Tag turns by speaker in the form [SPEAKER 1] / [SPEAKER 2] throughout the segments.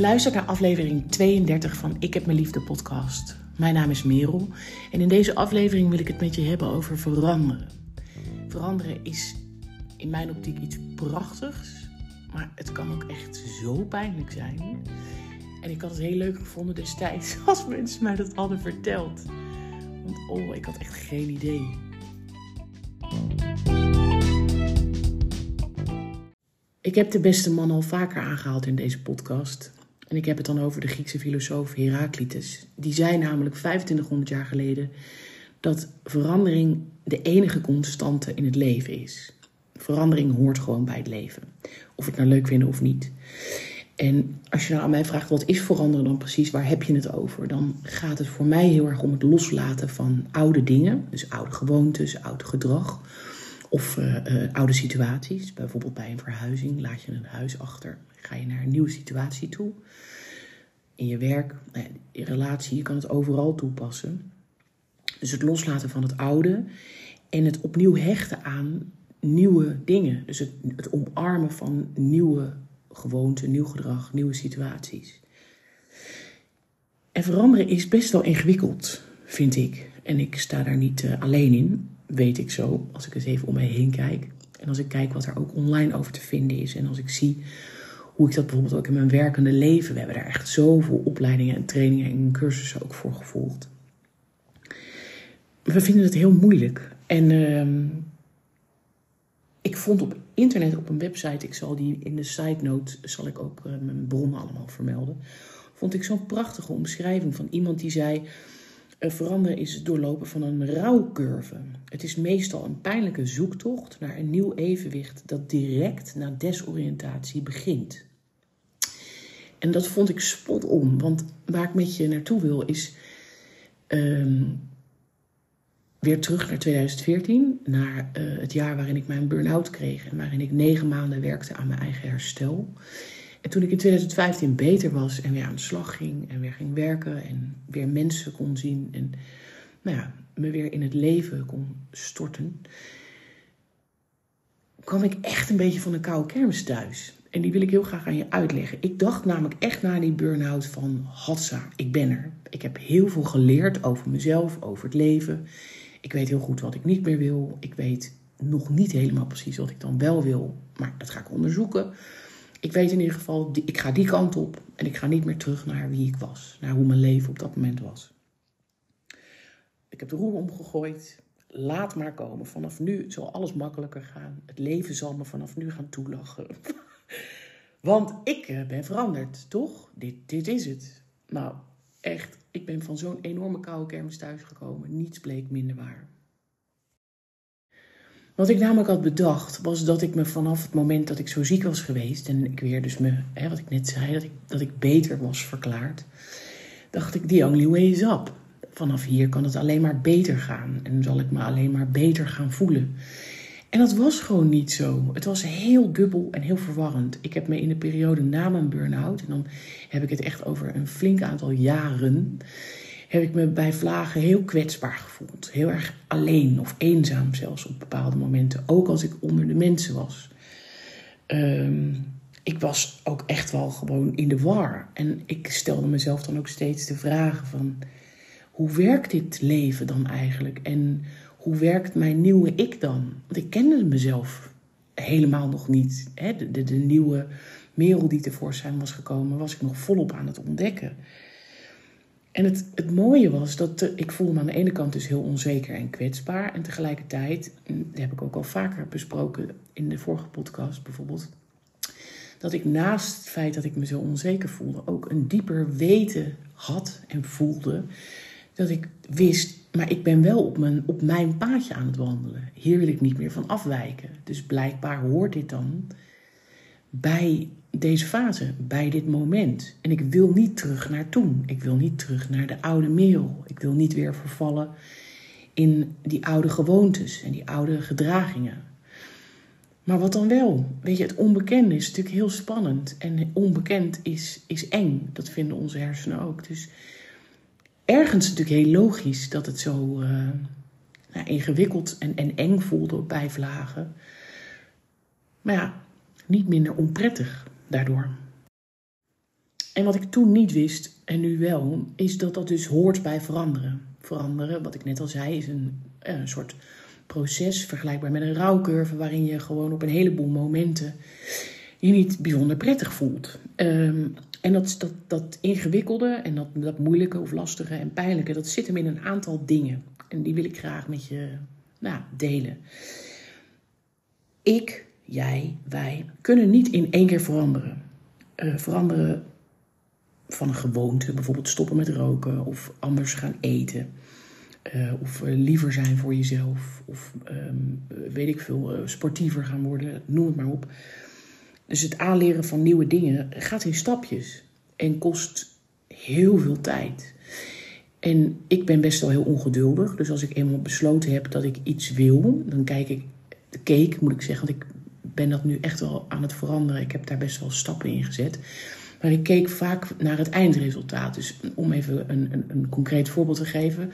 [SPEAKER 1] Je luistert naar aflevering 32 van Ik heb mijn liefde podcast. Mijn naam is Merel en in deze aflevering wil ik het met je hebben over veranderen. Veranderen is in mijn optiek iets prachtigs, maar het kan ook echt zo pijnlijk zijn. En ik had het heel leuk gevonden destijds als mensen mij dat hadden verteld. Want oh, ik had echt geen idee. Ik heb de beste man al vaker aangehaald in deze podcast. En ik heb het dan over de Griekse filosoof Heraclitus. Die zei namelijk 2500 jaar geleden dat verandering de enige constante in het leven is. Verandering hoort gewoon bij het leven. Of ik het nou leuk vind of niet. En als je nou aan mij vraagt wat is veranderen dan precies, waar heb je het over? Dan gaat het voor mij heel erg om het loslaten van oude dingen. Dus oude gewoontes, oud gedrag. Of uh, uh, oude situaties. Bijvoorbeeld bij een verhuizing laat je een huis achter. Ga je naar een nieuwe situatie toe. In je werk, ja, in relatie, je kan het overal toepassen. Dus het loslaten van het oude en het opnieuw hechten aan nieuwe dingen. Dus het, het omarmen van nieuwe gewoonten, nieuw gedrag, nieuwe situaties. En veranderen is best wel ingewikkeld, vind ik. En ik sta daar niet uh, alleen in, weet ik zo, als ik eens even om me heen kijk. En als ik kijk wat er ook online over te vinden is. En als ik zie hoe ik dat bijvoorbeeld ook in mijn werkende leven. We hebben daar echt zoveel opleidingen en trainingen en cursussen ook voor gevolgd. We vinden het heel moeilijk. En uh, ik vond op internet, op een website, ik zal die in de side note, zal ik ook uh, mijn bronnen allemaal vermelden. Vond ik zo'n prachtige omschrijving van iemand die zei. Veranderen is het doorlopen van een rouwcurve. Het is meestal een pijnlijke zoektocht naar een nieuw evenwicht dat direct na desoriëntatie begint. En dat vond ik spot om, want waar ik met je naartoe wil is um, weer terug naar 2014, naar uh, het jaar waarin ik mijn burn-out kreeg en waarin ik negen maanden werkte aan mijn eigen herstel. En toen ik in 2015 beter was en weer aan de slag ging en weer ging werken en weer mensen kon zien en nou ja, me weer in het leven kon storten, kwam ik echt een beetje van een koude kermis thuis. En die wil ik heel graag aan je uitleggen. Ik dacht namelijk echt na die burn-out van Hatsa, ik ben er. Ik heb heel veel geleerd over mezelf, over het leven. Ik weet heel goed wat ik niet meer wil. Ik weet nog niet helemaal precies wat ik dan wel wil, maar dat ga ik onderzoeken. Ik weet in ieder geval, ik ga die kant op en ik ga niet meer terug naar wie ik was, naar hoe mijn leven op dat moment was. Ik heb de roer omgegooid. Laat maar komen. Vanaf nu zal alles makkelijker gaan. Het leven zal me vanaf nu gaan toelachen. Want ik ben veranderd, toch? Dit, dit is het. Nou, echt, ik ben van zo'n enorme koude kermis thuisgekomen. Niets bleek minder waar. Wat ik namelijk had bedacht, was dat ik me vanaf het moment dat ik zo ziek was geweest... en ik weer dus me, hè, wat ik net zei, dat ik, dat ik beter was verklaard... dacht ik, the only way is up. Vanaf hier kan het alleen maar beter gaan. En zal ik me alleen maar beter gaan voelen. En dat was gewoon niet zo. Het was heel dubbel en heel verwarrend. Ik heb me in de periode na mijn burn-out, en dan heb ik het echt over een flink aantal jaren, heb ik me bij vlagen heel kwetsbaar gevoeld. Heel erg alleen of eenzaam zelfs op bepaalde momenten. Ook als ik onder de mensen was. Um, ik was ook echt wel gewoon in de war. En ik stelde mezelf dan ook steeds de vragen van... hoe werkt dit leven dan eigenlijk? En hoe werkt mijn nieuwe ik dan? Want ik kende mezelf helemaal nog niet. Hè? De, de, nieuwe Merel die tevoorschijn was gekomen, was ik nog volop aan het ontdekken. En het, het mooie was dat ik voelde me aan de ene kant dus heel onzeker en kwetsbaar. En tegelijkertijd, dat heb ik ook al vaker besproken in de vorige podcast bijvoorbeeld, dat ik naast het feit dat ik me zo onzeker voelde, ook een dieper weten had en voelde. Dat ik wist, maar ik ben wel op mijn, op mijn paadje aan het wandelen. Hier wil ik niet meer van afwijken. Dus blijkbaar hoort dit dan bij deze fase, bij dit moment. En ik wil niet terug naar toen. Ik wil niet terug naar de oude Merel. Ik wil niet weer vervallen in die oude gewoontes en die oude gedragingen. Maar wat dan wel? Weet je, het onbekende is natuurlijk heel spannend. En onbekend is, is eng. Dat vinden onze hersenen ook. Dus ergens natuurlijk heel logisch dat het zo uh, nou, ingewikkeld en, en eng voelde bij vlagen. Maar ja, niet minder onprettig daardoor. En wat ik toen niet wist, en nu wel, is dat dat dus hoort bij veranderen. Veranderen, wat ik net al zei, is een, een soort proces vergelijkbaar met een rouwcurve, waarin je gewoon op een heleboel momenten je niet bijzonder prettig voelt. Ehm, en dat, dat, dat ingewikkelde en dat, dat moeilijke of lastige en pijnlijke, dat zit hem in een aantal dingen. En die wil ik graag met je nou, delen. Ik, jij, wij kunnen niet in één keer veranderen. Uh, veranderen van een gewoonte, bijvoorbeeld stoppen met roken of anders gaan eten. Uh, of uh, liever zijn voor jezelf, of um, weet ik veel, sportiever gaan worden, noem het maar op. Dus het aanleren van nieuwe dingen gaat in stapjes en kost heel veel tijd. En ik ben best wel heel ongeduldig. Dus als ik eenmaal besloten heb dat ik iets wil, dan kijk ik, keek moet ik zeggen, want ik ben dat nu echt wel aan het veranderen. Ik heb daar best wel stappen in gezet. Maar ik keek vaak naar het eindresultaat. Dus om even een, een, een concreet voorbeeld te geven.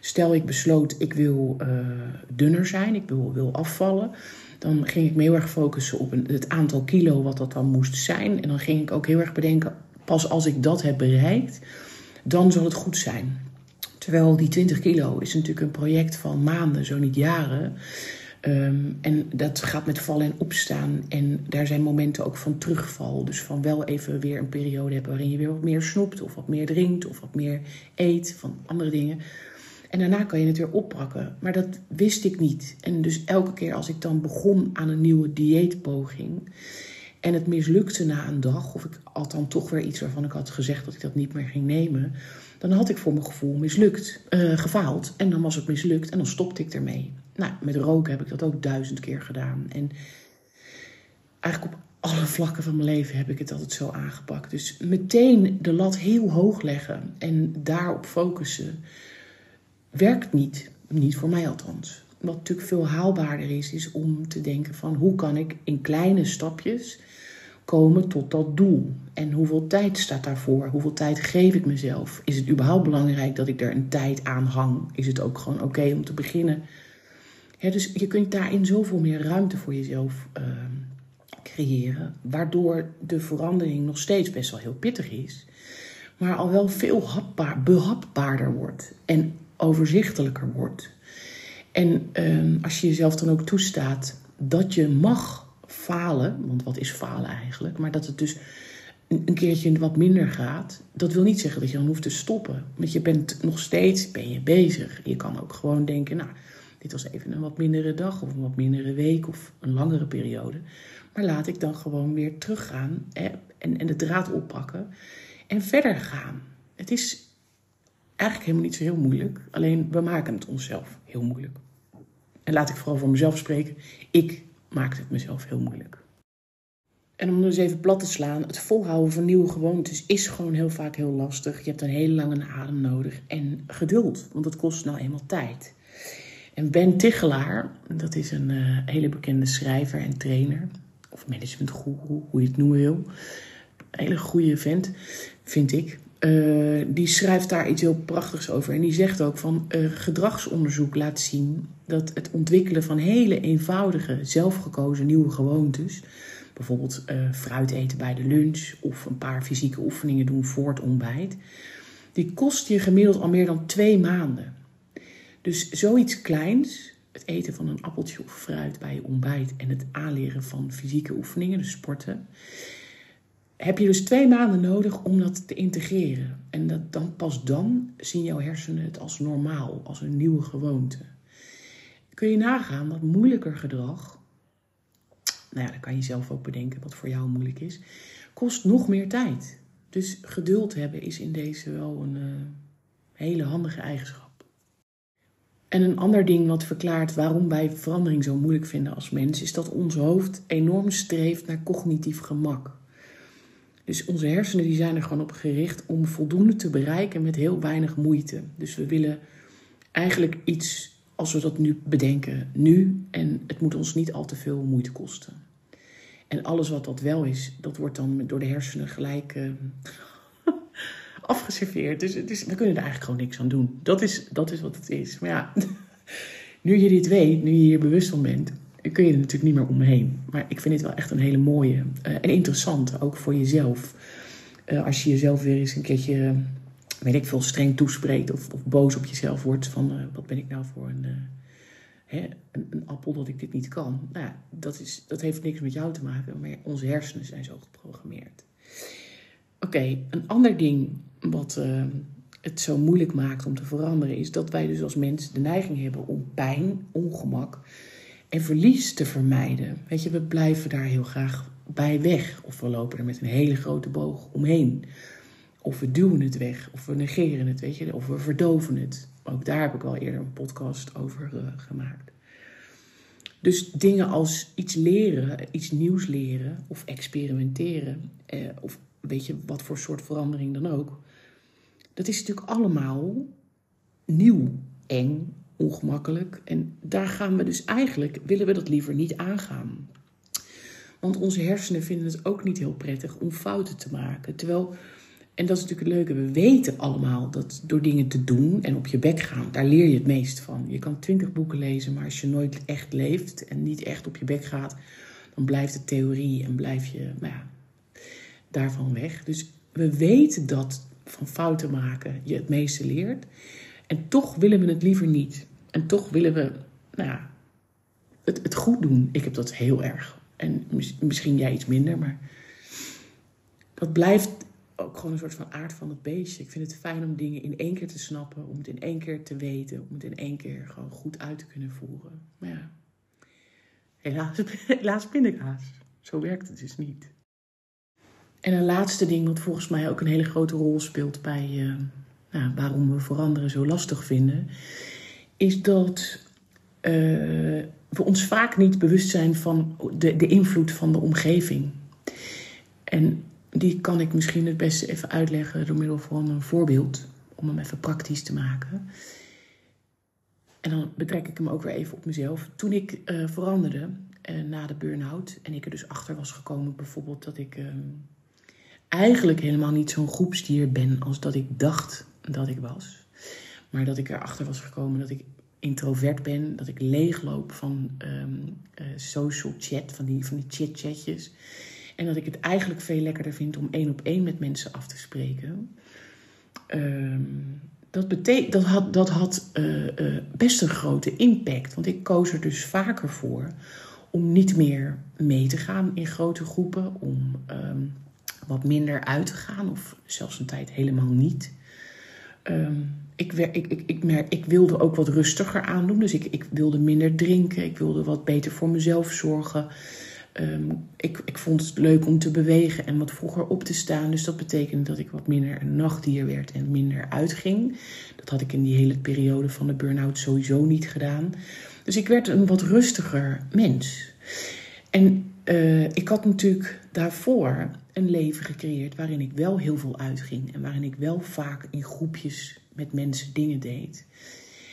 [SPEAKER 1] Stel ik besloot, ik wil uh, dunner zijn, ik wil afvallen. Dan ging ik me heel erg focussen op het aantal kilo wat dat dan moest zijn. En dan ging ik ook heel erg bedenken, pas als ik dat heb bereikt, dan zal het goed zijn. Terwijl die 20 kilo is natuurlijk een project van maanden, zo niet jaren. Um, en dat gaat met vallen en opstaan. En daar zijn momenten ook van terugval. Dus van wel even weer een periode hebben waarin je weer wat meer snoept, of wat meer drinkt, of wat meer eet van andere dingen. En daarna kan je het weer oppakken. Maar dat wist ik niet. En dus elke keer als ik dan begon aan een nieuwe dieetpoging. En het mislukte na een dag, of ik althans toch weer iets waarvan ik had gezegd dat ik dat niet meer ging nemen. Dan had ik voor mijn gevoel mislukt, uh, gefaald. En dan was het mislukt en dan stopte ik ermee. Nou, met roken heb ik dat ook duizend keer gedaan. En eigenlijk op alle vlakken van mijn leven heb ik het altijd zo aangepakt. Dus meteen de lat heel hoog leggen en daarop focussen werkt niet. Niet voor mij althans. Wat natuurlijk veel haalbaarder is, is om te denken van hoe kan ik in kleine stapjes komen tot dat doel? En hoeveel tijd staat daarvoor? Hoeveel tijd geef ik mezelf? Is het überhaupt belangrijk dat ik er een tijd aan hang? Is het ook gewoon oké om te beginnen? dus je kunt daarin zoveel meer ruimte voor jezelf uh, creëren, waardoor de verandering nog steeds best wel heel pittig is, maar al wel veel hapbaar, behapbaarder wordt. En overzichtelijker wordt. En um, als je jezelf dan ook toestaat dat je mag falen, want wat is falen eigenlijk, maar dat het dus een keertje wat minder gaat, dat wil niet zeggen dat je dan hoeft te stoppen. Want je bent nog steeds ben je bezig. Je kan ook gewoon denken, nou, dit was even een wat mindere dag of een wat mindere week of een langere periode. Maar laat ik dan gewoon weer teruggaan en, en de draad oppakken en verder gaan. Het is eigenlijk helemaal niet zo heel moeilijk. Alleen we maken het onszelf heel moeilijk. En laat ik vooral voor mezelf spreken. Ik maakte het mezelf heel moeilijk. En om dus even plat te slaan, het volhouden van nieuwe gewoontes is gewoon heel vaak heel lastig. Je hebt een hele lange adem nodig en geduld, want het kost nou eenmaal tijd. En Ben Tichelaar, dat is een uh, hele bekende schrijver en trainer, of managementgoeroe, hoe je het noemen wil. Een hele goede vent, vind ik. Uh, die schrijft daar iets heel prachtigs over. En die zegt ook van uh, gedragsonderzoek laat zien dat het ontwikkelen van hele eenvoudige, zelfgekozen nieuwe gewoontes, bijvoorbeeld uh, fruit eten bij de lunch of een paar fysieke oefeningen doen voor het ontbijt, die kost je gemiddeld al meer dan twee maanden. Dus zoiets kleins, het eten van een appeltje of fruit bij je ontbijt en het aanleren van fysieke oefeningen, dus sporten, heb je dus twee maanden nodig om dat te integreren. En dat dan, pas dan zien jouw hersenen het als normaal, als een nieuwe gewoonte. Kun je nagaan dat moeilijker gedrag, nou ja, dan kan je zelf ook bedenken wat voor jou moeilijk is, kost nog meer tijd. Dus geduld hebben is in deze wel een uh, hele handige eigenschap. En een ander ding wat verklaart waarom wij verandering zo moeilijk vinden als mens, is dat ons hoofd enorm streeft naar cognitief gemak. Dus onze hersenen die zijn er gewoon op gericht om voldoende te bereiken met heel weinig moeite. Dus we willen eigenlijk iets, als we dat nu bedenken, nu. En het moet ons niet al te veel moeite kosten. En alles wat dat wel is, dat wordt dan door de hersenen gelijk uh, afgeserveerd. Dus we kunnen er eigenlijk gewoon niks aan doen. Dat is, dat is wat het is. Maar ja, nu je dit weet, nu je hier bewust van bent, kun je er natuurlijk niet meer omheen. Maar ik vind het wel echt een hele mooie uh, en interessante, ook voor jezelf. eh, als je jezelf weer eens een keertje, weet ik veel, streng toespreekt of, of boos op jezelf wordt van eh, wat ben ik nou voor een, hè, een, appel dat ik dit niet kan. Nou ja, dat, is, dat heeft niks met jou te maken, maar onze hersenen zijn zo geprogrammeerd. Oké, een ander ding wat het zo moeilijk maakt om te veranderen, is dat wij dus als mensen de neiging hebben om pijn, ongemak en verlies te vermijden. Weet je, we blijven daar heel graag bij weg. Of we lopen er met een hele grote boog omheen. Of we duwen het weg, of we negeren het, weet je, of we verdoven het. Ook daar heb ik al eerder een podcast over uh, gemaakt. Dus dingen als iets leren, iets nieuws leren of experimenteren, eh, of weet je wat voor soort verandering dan ook, dat is natuurlijk allemaal nieuw, eng, ongemakkelijk. En daar gaan we dus eigenlijk, willen we dat liever niet aangaan. Want onze hersenen vinden het ook niet heel prettig om fouten te maken. Terwijl, en dat is natuurlijk het leuke, we weten allemaal dat door dingen te doen en op je bek gaan, daar leer je het meest van. Je kan twintig boeken lezen, maar als je nooit echt leeft en niet echt op je bek gaat, dan blijft de theorie en blijf je nou ja, daarvan weg. Dus we weten dat van fouten maken je het meeste leert. En toch willen we het liever niet. En toch willen we nou ja, het, het goed doen. Ik heb dat heel erg. En misschien jij iets minder, maar dat blijft ook gewoon een soort van aard van het beestje. Ik vind het fijn om dingen in één keer te snappen, om het in één keer te weten, om het in één keer gewoon goed uit te kunnen voeren. Maar ja, helaas, helaas pindakaas. Zo werkt het dus niet. En een laatste ding, wat volgens mij ook een hele grote rol speelt bij uh, nou, waarom we veranderen zo lastig vinden, is dat uh, we ons vaak niet bewust zijn van de, de invloed van de omgeving. En die kan ik misschien het beste even uitleggen door middel van een voorbeeld, om hem even praktisch te maken. En dan betrek ik hem ook weer even op mezelf. Toen ik uh, veranderde na de burn-out en ik er dus achter was gekomen, bijvoorbeeld dat ik ehm, eigenlijk helemaal niet zo'n groepsdier ben als dat ik dacht dat ik was. Maar dat ik erachter was gekomen dat ik introvert ben, dat ik leegloop van um, social chat, van die, van die chit-chatjes. En dat ik het eigenlijk veel lekkerder vind om één op één met mensen af te spreken. Um, dat, betekent, dat had, dat had uh, uh, best een grote impact. Want ik koos er dus vaker voor om niet meer mee te gaan in grote groepen. Om um, wat minder uit te gaan, of zelfs een tijd helemaal niet. Um, ik, ik, ik, ik, merk, ik wilde ook wat rustiger aandoen. Dus ik, ik wilde minder drinken. Ik wilde wat beter voor mezelf zorgen. Um, ik, ik vond het leuk om te bewegen en wat vroeger op te staan. Dus dat betekende dat ik wat minder een nachtdier werd en minder uitging. Dat had ik in die hele periode van de burn-out sowieso niet gedaan. Dus ik werd een wat rustiger mens. En uh, ik had natuurlijk daarvoor een leven gecreëerd waarin ik wel heel veel uitging. En waarin ik wel vaak in groepjes met mensen dingen deed.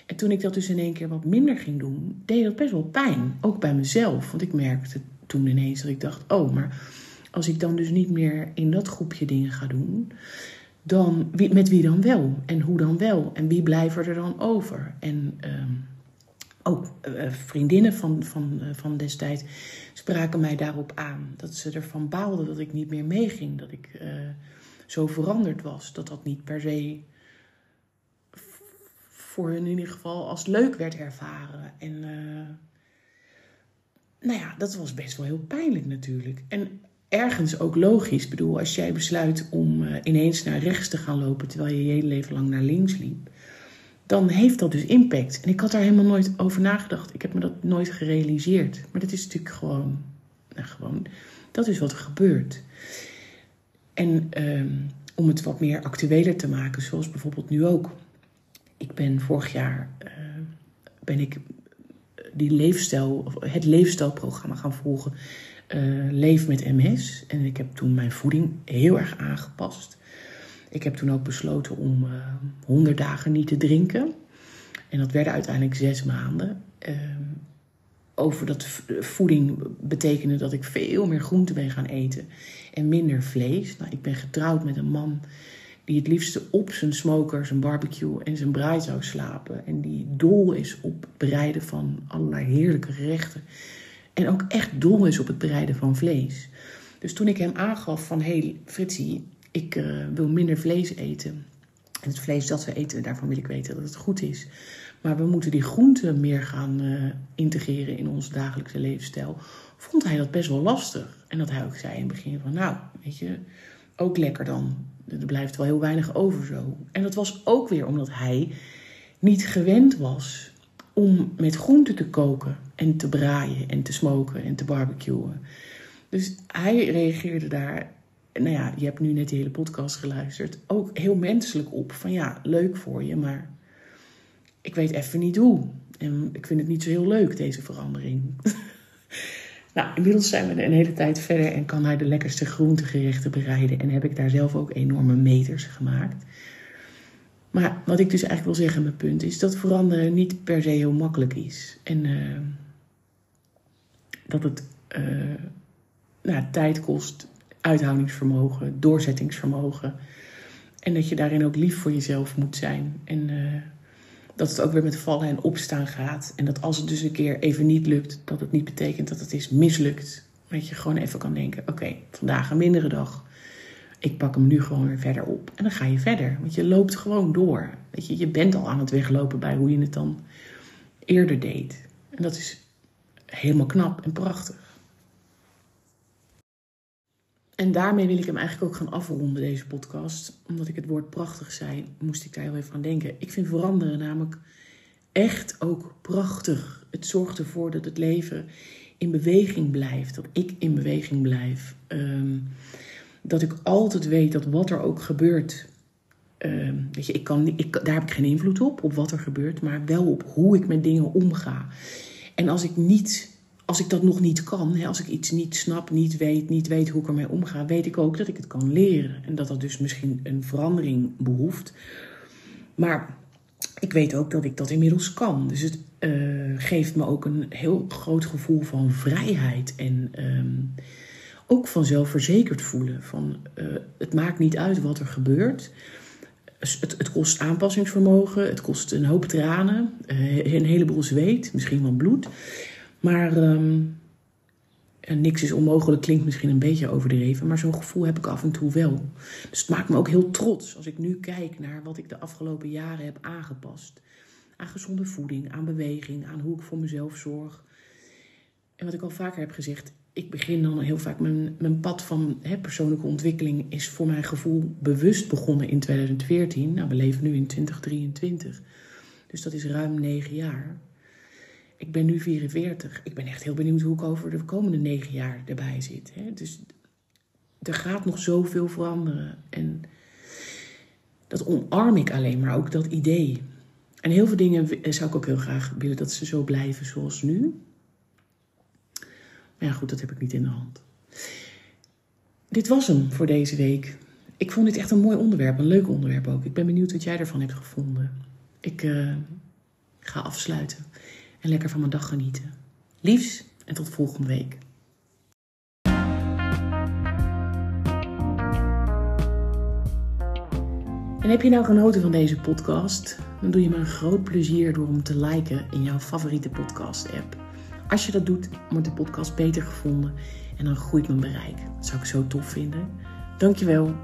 [SPEAKER 1] En toen ik dat dus in één keer wat minder ging doen, deed dat best wel pijn. Ook bij mezelf. Want ik merkte toen ineens dat ik dacht: oh, maar als ik dan dus niet meer in dat groepje dingen ga doen, dan wie, met wie dan wel? En hoe dan wel? En wie blijven er dan over? En ehm, ook uh, vriendinnen van, van, uh, van destijds spraken mij daarop aan. Dat ze ervan baalden dat ik niet meer meeging. Dat ik zo veranderd was. Dat dat niet per se voor hun in ieder geval als leuk werd ervaren. En nou ja, dat was best wel heel pijnlijk natuurlijk. En ergens ook logisch. Ik bedoel, als jij besluit om ineens naar rechts te gaan lopen terwijl je je hele leven lang naar links liep dan heeft dat dus impact. En ik had daar helemaal nooit over nagedacht. Ik heb me dat nooit gerealiseerd. Maar dat is natuurlijk gewoon, nou gewoon, dat is wat er gebeurt. En um, om het wat meer actueler te maken, zoals bijvoorbeeld nu ook. Ik ben vorig jaar, uh, ben ik die leefstijl, het leefstijlprogramma gaan volgen. Uh, Leef met MS. En ik heb toen mijn voeding heel erg aangepast. Ik heb toen ook besloten om uh, eh, 100 dagen niet te drinken. En dat werden uiteindelijk zes maanden. Over dat voeding betekende dat ik veel meer groente ben gaan eten en minder vlees. Nou, ik ben getrouwd met een man die het liefste op zijn smoker, zijn barbecue en zijn braai zou slapen. En die dol is op het bereiden van allerlei heerlijke gerechten. En ook echt dol is op het bereiden van vlees. Dus toen ik hem aangaf van, hé hey, Fritsie, ik eh, wil minder vlees eten. En het vlees dat we eten, daarvan wil ik weten dat het goed is. Maar we moeten die groenten meer gaan uh, integreren in onze dagelijkse levensstijl. Vond hij dat best wel lastig. En dat hij ook zei in het begin van, nou, weet je, ook lekker dan. Er blijft wel heel weinig over zo. En dat was ook weer omdat hij niet gewend was om met groenten te koken en te braaien en te smoken en te barbecuen. Dus hij reageerde daar, nou ja, je hebt nu net de hele podcast geluisterd, ook heel menselijk op. Van ja, leuk voor je, maar ik weet even niet hoe. En ik vind het niet zo heel leuk, deze verandering. nou, inmiddels zijn we een hele tijd verder en kan hij de lekkerste groentegerechten bereiden. En heb ik daar zelf ook enorme meters gemaakt. Maar wat ik dus eigenlijk wil zeggen, mijn punt is dat veranderen niet per se heel makkelijk is. En uh, dat het uh, nou, tijd kost, uithoudingsvermogen, doorzettingsvermogen. En dat je daarin ook lief voor jezelf moet zijn. En uh, dat het ook weer met vallen en opstaan gaat. En dat als het dus een keer even niet lukt, dat het niet betekent dat het is mislukt. Dat je gewoon even kan denken: oké, vandaag een mindere dag. Ik pak hem nu gewoon weer verder op. En dan ga je verder. Want je loopt gewoon door. Weet je, je bent al aan het weglopen bij hoe je het dan eerder deed. En dat is helemaal knap en prachtig. En daarmee wil ik hem eigenlijk ook gaan afronden, deze podcast. Omdat ik het woord prachtig zei, moest ik daar heel even aan denken. Ik vind veranderen namelijk echt ook prachtig. Het zorgt ervoor dat het leven in beweging blijft. Dat ik in beweging blijf. Um, dat ik altijd weet dat wat er ook gebeurt. Uh, weet je, ik kan, ik, daar heb ik geen invloed op, op wat er gebeurt, maar wel op hoe ik met dingen omga. En als ik niet, als ik dat nog niet kan, hè, als ik iets niet snap, niet weet, niet weet hoe ik ermee omga, weet ik ook dat ik het kan leren. En dat dat dus misschien een verandering behoeft. Maar ik weet ook dat ik dat inmiddels kan. Dus het uh, geeft me ook een heel groot gevoel van vrijheid en. Um, ook van zelfverzekerd voelen. Van, uh, het maakt niet uit wat er gebeurt. Het, het, kost aanpassingsvermogen, het kost een hoop tranen, uh, een heleboel zweet, misschien wel bloed. Maar um, niks is onmogelijk klinkt misschien een beetje overdreven, maar zo'n gevoel heb ik af en toe wel. Dus het maakt me ook heel trots als ik nu kijk naar wat ik de afgelopen jaren heb aangepast. Aan gezonde voeding, aan beweging, aan hoe ik voor mezelf zorg. En wat ik al vaker heb gezegd, ik begin dan heel vaak mijn, mijn pad van hè, persoonlijke ontwikkeling is voor mijn gevoel bewust begonnen in 2014. Nou, we leven nu in 2023. Dus dat is ruim negen jaar. Ik ben nu 44. Ik ben echt heel benieuwd hoe ik over de komende negen jaar erbij zit. Hè. Dus er gaat nog zoveel veranderen. En dat omarm ik alleen maar, ook dat idee. En heel veel dingen zou ik ook heel graag willen dat ze zo blijven zoals nu. Maar ja, goed, dat heb ik niet in de hand. Dit was hem voor deze week. Ik vond dit echt een mooi onderwerp, een leuk onderwerp ook. Ik ben benieuwd wat jij ervan hebt gevonden. Ik uh, ga afsluiten en lekker van mijn dag genieten. Liefs en tot volgende week. En heb je nou genoten van deze podcast? Dan doe je me een groot plezier door hem te liken in jouw favoriete podcast-app. Als je dat doet, wordt de podcast beter gevonden en dan groeit mijn bereik. Dat zou ik zo tof vinden. Dankjewel